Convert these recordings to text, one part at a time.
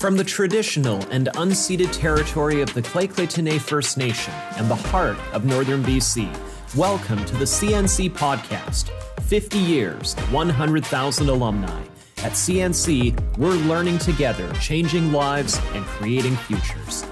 From the traditional and unceded territory of the Lheidli First Nation and the heart of northern BC, welcome to the CNC Podcast 50 years, 100,000 alumni. At CNC, we're learning together, changing lives, and creating futures.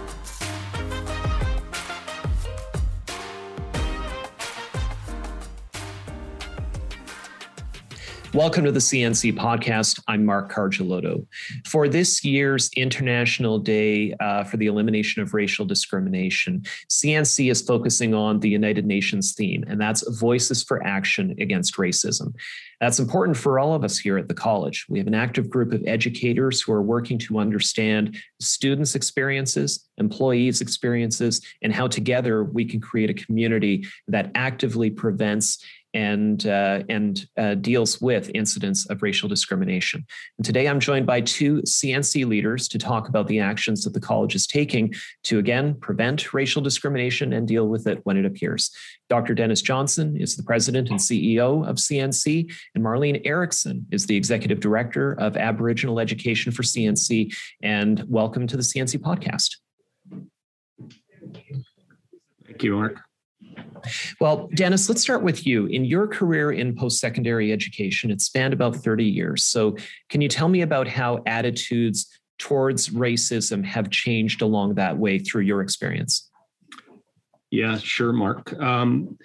Welcome to the CNC podcast. I'm Mark Cargelotto. For this year's International Day uh, for the Elimination of Racial Discrimination, CNC is focusing on the United Nations theme, and that's Voices for Action Against Racism. That's important for all of us here at the college. We have an active group of educators who are working to understand students' experiences, employees' experiences, and how together we can create a community that actively prevents and uh, and uh, deals with incidents of racial discrimination. And today, I'm joined by two CNC leaders to talk about the actions that the college is taking to again prevent racial discrimination and deal with it when it appears. Dr. Dennis Johnson is the president and CEO of CNC, and Marlene Erickson is the executive director of Aboriginal Education for CNC. And welcome to the CNC podcast. Thank you, Mark. Well, Dennis, let's start with you. In your career in post secondary education, it spanned about 30 years. So, can you tell me about how attitudes towards racism have changed along that way through your experience? Yeah, sure, Mark. Um,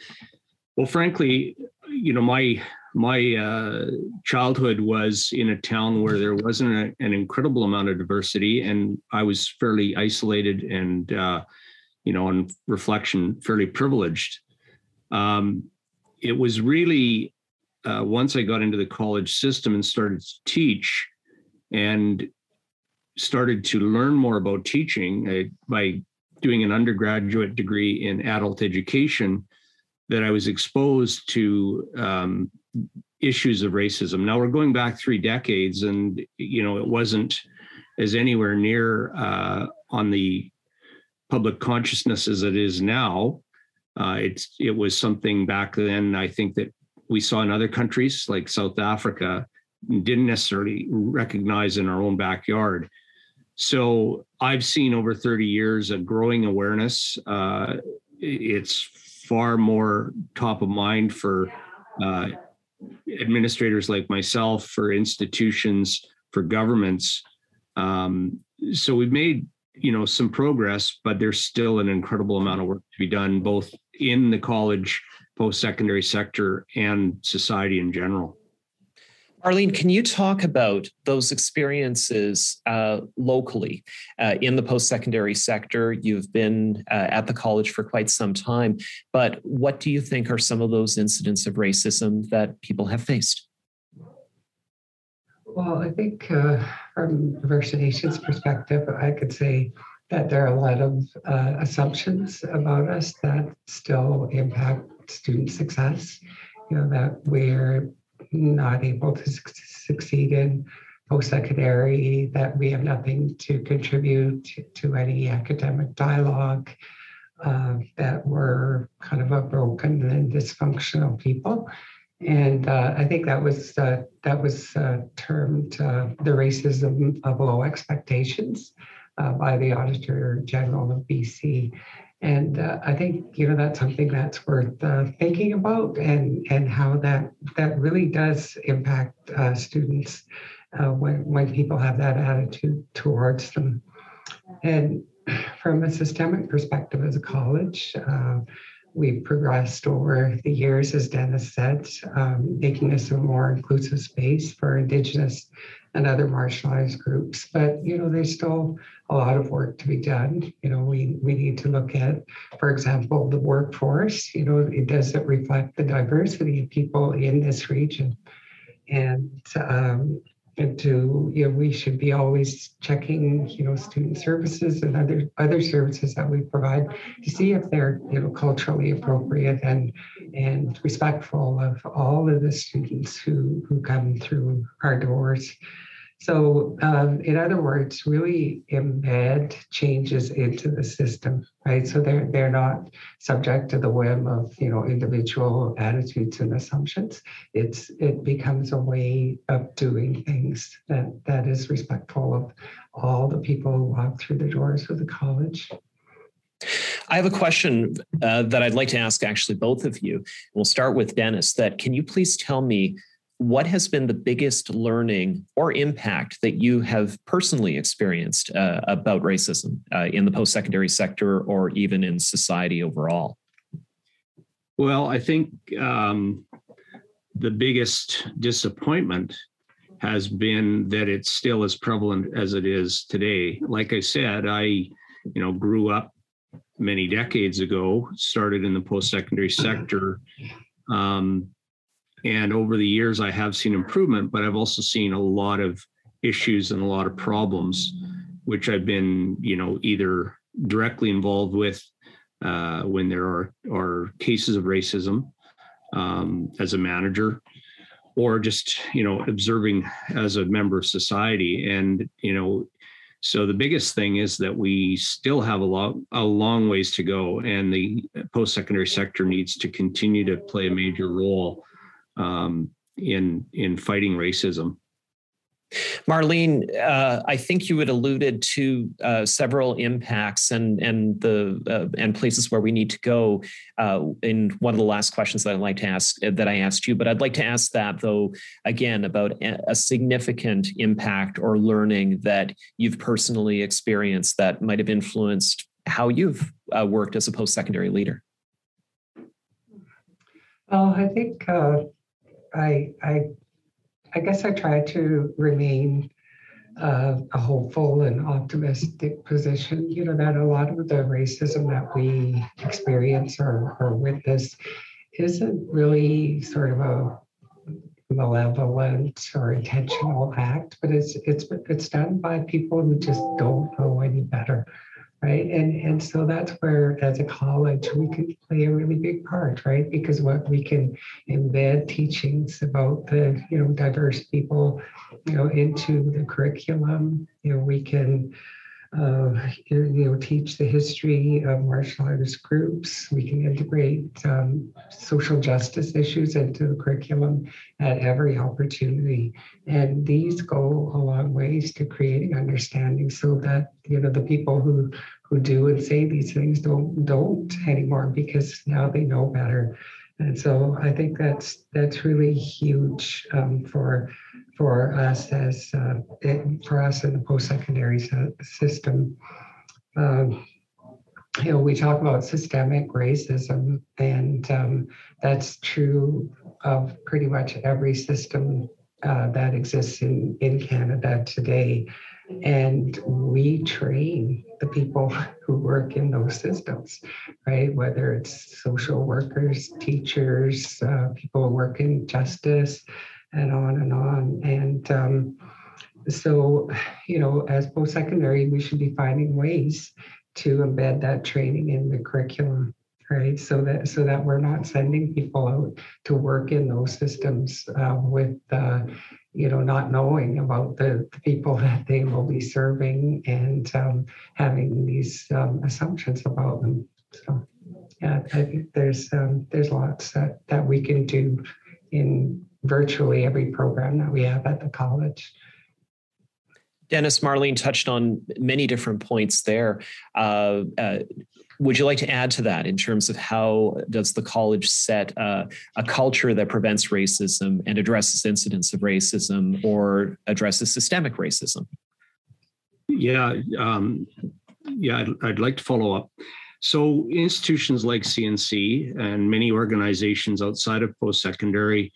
well, frankly, you know, my my uh, childhood was in a town where there wasn't a, an incredible amount of diversity, and I was fairly isolated and, uh, you know, on reflection, fairly privileged. Um, it was really uh, once I got into the college system and started to teach and started to learn more about teaching uh, by doing an undergraduate degree in adult education that I was exposed to um, issues of racism. Now we're going back three decades, and you know it wasn't as anywhere near uh, on the public consciousness as it is now. Uh, it's it was something back then. I think that we saw in other countries like South Africa didn't necessarily recognize in our own backyard. So I've seen over 30 years a growing awareness. Uh, it's far more top of mind for uh, administrators like myself, for institutions, for governments. Um, so we've made you know some progress but there's still an incredible amount of work to be done both in the college post-secondary sector and society in general Marlene, can you talk about those experiences uh, locally uh, in the post secondary sector? You've been uh, at the college for quite some time, but what do you think are some of those incidents of racism that people have faced? Well, I think uh, from First Nations perspective, I could say that there are a lot of uh, assumptions about us that still impact student success. You know that we're not able to su- succeed in post-secondary, that we have nothing to contribute to, to any academic dialogue, uh, that we're kind of a broken and dysfunctional people and uh, I think that was uh, that was uh, termed uh, the racism of low expectations uh, by the Auditor General of BC, and uh, I think you know that's something that's worth thinking about, and and how that that really does impact students when when people have that attitude towards them, and from a systemic perspective as a college we've progressed over the years, as Dennis said, um, making this a more inclusive space for Indigenous and other marginalized groups. But you know, there's still a lot of work to be done. You know, we we need to look at, for example, the workforce. You know, it doesn't reflect the diversity of people in this region, and um, and to you know we should be always checking you know student services and other other services that we provide to see if they're you know culturally appropriate and and respectful of all of the students who who come through our doors So, um, in other words, really embed changes into the system, right? So they're they're not subject to the whim of you know individual attitudes and assumptions. It's it becomes a way of doing things that that is respectful of all the people who walk through the doors of the college. I have a question uh, that I'd like to ask actually both of you. We'll start with Dennis. That can you please tell me what has been the biggest learning or impact that you have personally experienced uh, about racism uh, in the post secondary sector or even in society overall? Well, I think um, the biggest disappointment has been that it's still as prevalent as it is today. Like I said, I, you know, grew up many decades ago, started in the post secondary sector. Um, and over the years, I have seen improvement, but I've also seen a lot of issues and a lot of problems, which I've been, you know, either directly involved with uh, when there are, are cases of racism um, as a manager, or just, you know, observing as a member of society. And, you know, so the biggest thing is that we still have a lot a long ways to go, and the post-secondary sector needs to continue to play a major role um, in in fighting racism. Marlene, uh, I think you had alluded to uh, several impacts and and the uh, and places where we need to go uh, in one of the last questions that I'd like to ask uh, that I asked you. But I'd like to ask that though again about a significant impact or learning that you've personally experienced that might have influenced how you've uh, worked as a post secondary leader. Well, I think I, I, I guess I try to remain uh, a hopeful and optimistic position. You know that a lot of the racism that we experience or, or witness isn't really sort of a malevolent or intentional act, but it's it's it's done by people who just don't know any better right? And and so that's where, as a college, we can play a really big part, right? Because what we can embed teachings about the you know diverse people, you know, into the curriculum. You know, we can uh, you know, teach the history of marginalized groups. We can integrate um, social justice issues into the curriculum at every opportunity. And these go a long ways to creating understanding so that, you know, the people who who do and say these things don't don't anymore because now they know better. And so I think that's that's really huge um, for for us as uh, it, for us in the post-secondary system. Um, you know, we talk about systemic racism, and um, that's true of pretty much every system uh, that exists in, in Canada today. And we train the people who work in those systems, right? Whether it's social workers, teachers, uh, people who work in justice, and on and on. And um, so, you know, as post secondary, we should be finding ways to embed that training in the curriculum right so that so that we're not sending people out to work in those systems uh, with uh, you know not knowing about the, the, people that they will be serving and um, having these um, assumptions about them so yeah i think there's um, there's lots that that we can do in virtually every program that we have at the college. Dennis, Marlene touched on many different points there. Uh, uh, would you like to add to that in terms of how does the college set uh, a culture that prevents racism and addresses incidents of racism or addresses systemic racism? Yeah, um, yeah, I'd, I'd like to follow up. So institutions like CNC and many organizations outside of post-secondary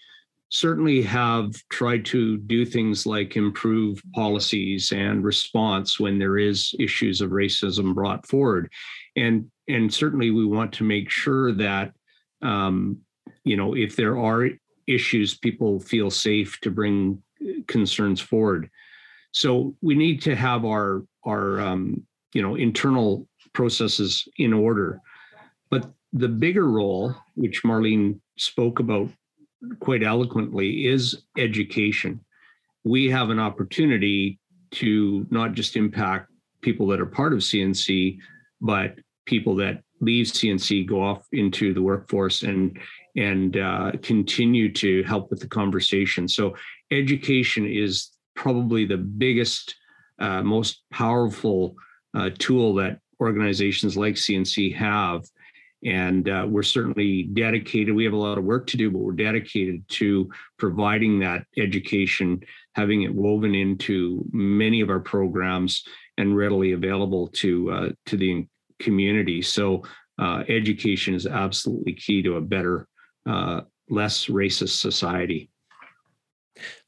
certainly have tried to do things like improve policies and response when there is issues of racism brought forward. And and certainly we want to make sure that um, you know if there are issues people feel safe to bring concerns forward. So we need to have our our um, you know internal processes in order. But the bigger role which marlene spoke about quite eloquently is education. we have an opportunity to not just impact people that are part of CNC, but people that leave CNC, go off into the workforce and and uh, continue to help with the conversation. So education is probably the biggest, uh, most powerful uh, tool that organizations like CNC have. And uh, we're certainly dedicated. We have a lot of work to do, but we're dedicated to providing that education, having it woven into many of our programs and readily available to uh, to the community. So uh, education is absolutely key to a better, uh, less racist society.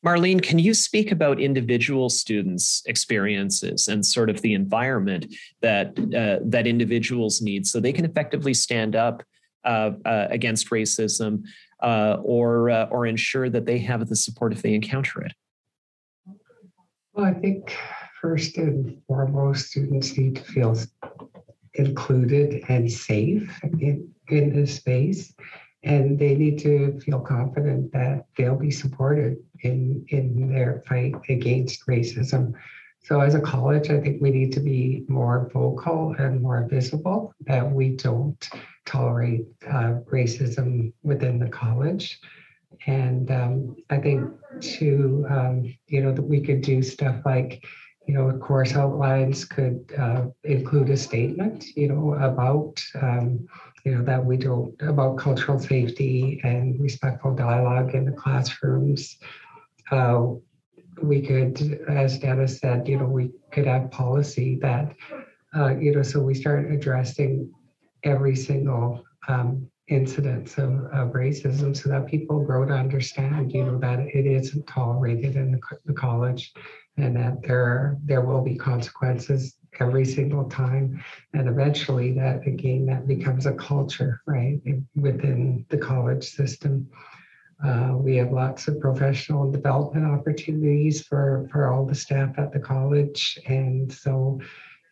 Marlene, can you speak about individual students' experiences and sort of the environment that uh, that individuals need so they can effectively stand up uh, uh, against racism uh, or uh, or ensure that they have the support if they encounter it? Well, I think first and foremost, students need to feel included and safe in, in this space and they need to feel confident that they'll be supported in in their fight against racism. So as a college, I think we need to be more vocal and more visible that we don't tolerate uh, racism within the college. And um, I think too, um, you know, that we could do stuff like, you know, course outlines could uh, include a statement, you know, about um, you know, that we don't, about cultural safety and respectful dialogue in the classrooms. Uh, we could, as Dennis said, you know, we could have policy that, uh, you know, so we start addressing every single um, incidence of, of, racism so that people grow to understand, you know, that it isn't tolerated in the, the college and that there, there will be consequences every single time. And eventually that again, that becomes a culture, right, within the college system. Uh, we have lots of professional development opportunities for, for all the staff at the college. And so,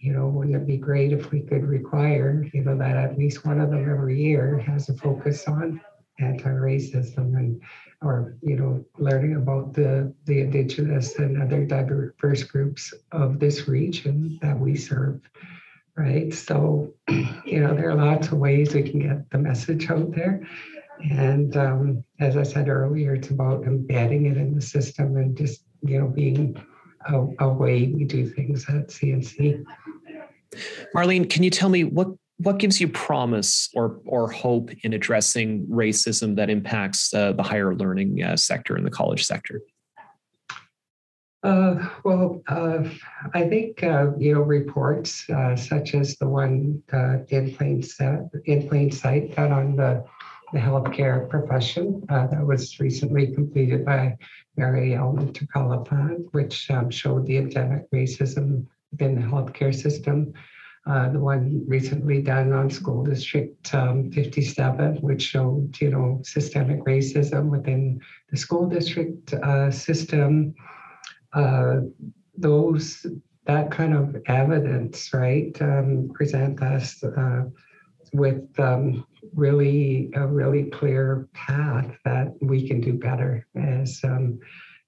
you know, wouldn't it be great if we could require, you know, that at least one of them every year has a focus on anti-racism and or you know learning about the the indigenous and other diverse groups of this region that we serve right? So you know there are lots of ways we can get the message out there. And um, as i said earlier it's about embedding it in the system and just you know being a, a way we do things at cnc marlene can you tell me what what gives you promise or or hope in addressing racism that impacts uh, the higher learning uh, sector and the college sector? Uh, well, uh, I think uh, you know reports uh, such as the one in plain sight, in plain sight that on the the healthcare profession that was recently completed by Mary Ellen Turpel-Lafond, which um, showed the endemic racism within the healthcare system uh, the one recently done on School District um, 57, which showed, you know, systemic racism within the school district uh, system. Uh, those that kind of evidence, right, um, present us uh, with um, really a really clear path that we can do better as um,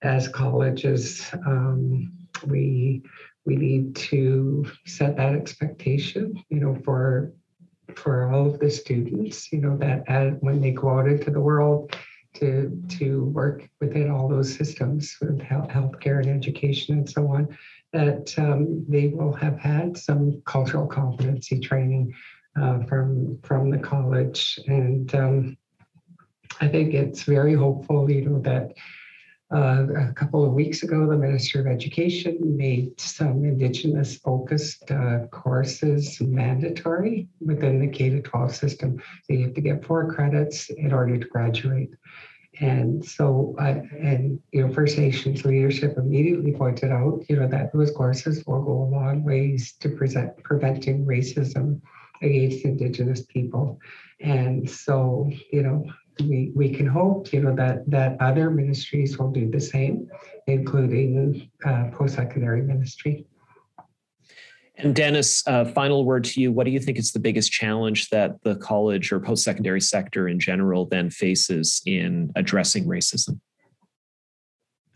as colleges. Um, we we need to set that expectation, you know, for for all of the students, you know, that as, when they go out into the world to to work within all those systems with health, healthcare and education and so on, that um, they will have had some cultural competency training uh, from from the college, and um, I think it's very hopeful, you know, that uh, a couple of weeks ago, the Minister of Education made some Indigenous focused uh, courses mandatory within the K 12 system. So you have to get four credits in order to graduate. And so, uh, and you know, First Nations leadership immediately pointed out, you know, that those courses will go a long ways to present preventing racism against Indigenous people. And so, you know, we, we can hope, you know, that, that other ministries will do the same, including uh, post-secondary ministry. And Dennis, uh, final word to you. What do you think is the biggest challenge that the college or post-secondary sector in general then faces in addressing racism?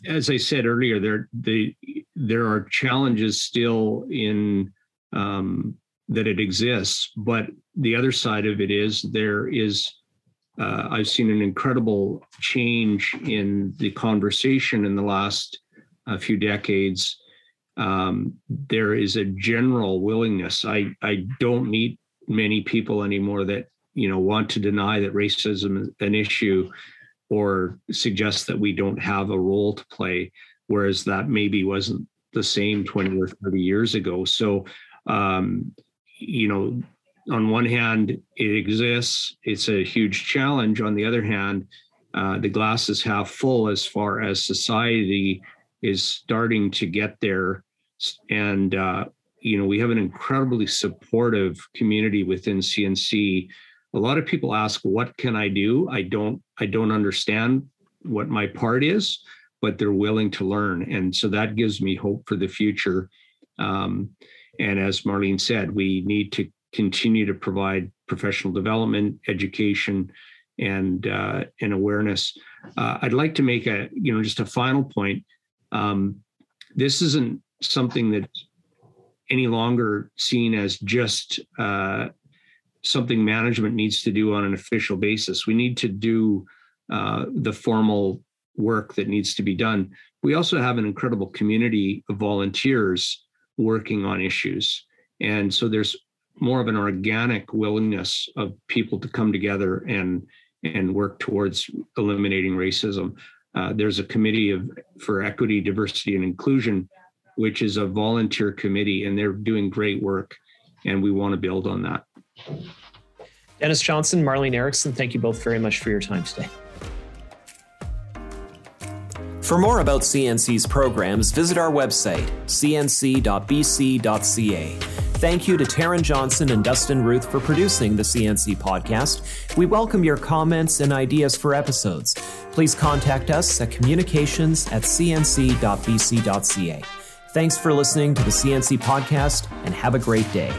as I said earlier, there the there are challenges still in um, that it exists, but the other side of it is there is uh, I've seen an incredible change in the conversation in the last uh, few decades. Um, there is a general willingness. I I don't meet many people anymore that you know want to deny that racism is an issue or suggest that we don't have a role to play, whereas that maybe wasn't the same 20 or 30 years ago. So, um, you know, on one hand, it exists, it's a huge challenge. On the other hand, uh, the glass is half full as far as society is starting to get there. And, uh, you know, we have an incredibly supportive community within CNC a lot of people ask what can i do i don't i don't understand what my part is but they're willing to learn and so that gives me hope for the future um, and as marlene said we need to continue to provide professional development education and uh, and awareness uh, i'd like to make a you know just a final point um, this isn't something that's any longer seen as just uh, something management needs to do on an official basis. We need to do uh, the formal work that needs to be done. We also have an incredible community of volunteers working on issues. And so there's more of an organic willingness of people to come together and and work towards eliminating racism. Uh, there's a committee of for equity, diversity, and inclusion, which is a volunteer committee, and they're doing great work, and we want to build on that. Dennis Johnson, Marlene Erickson, thank you both very much for your time today. For more about CNC's programs, visit our website, cnc.bc.ca. Thank you to Taryn Johnson and Dustin Ruth for producing the CNC podcast. We welcome your comments and ideas for episodes. Please contact us at communications at cnc.bc.ca. Thanks for listening to the CNC podcast and have a great day.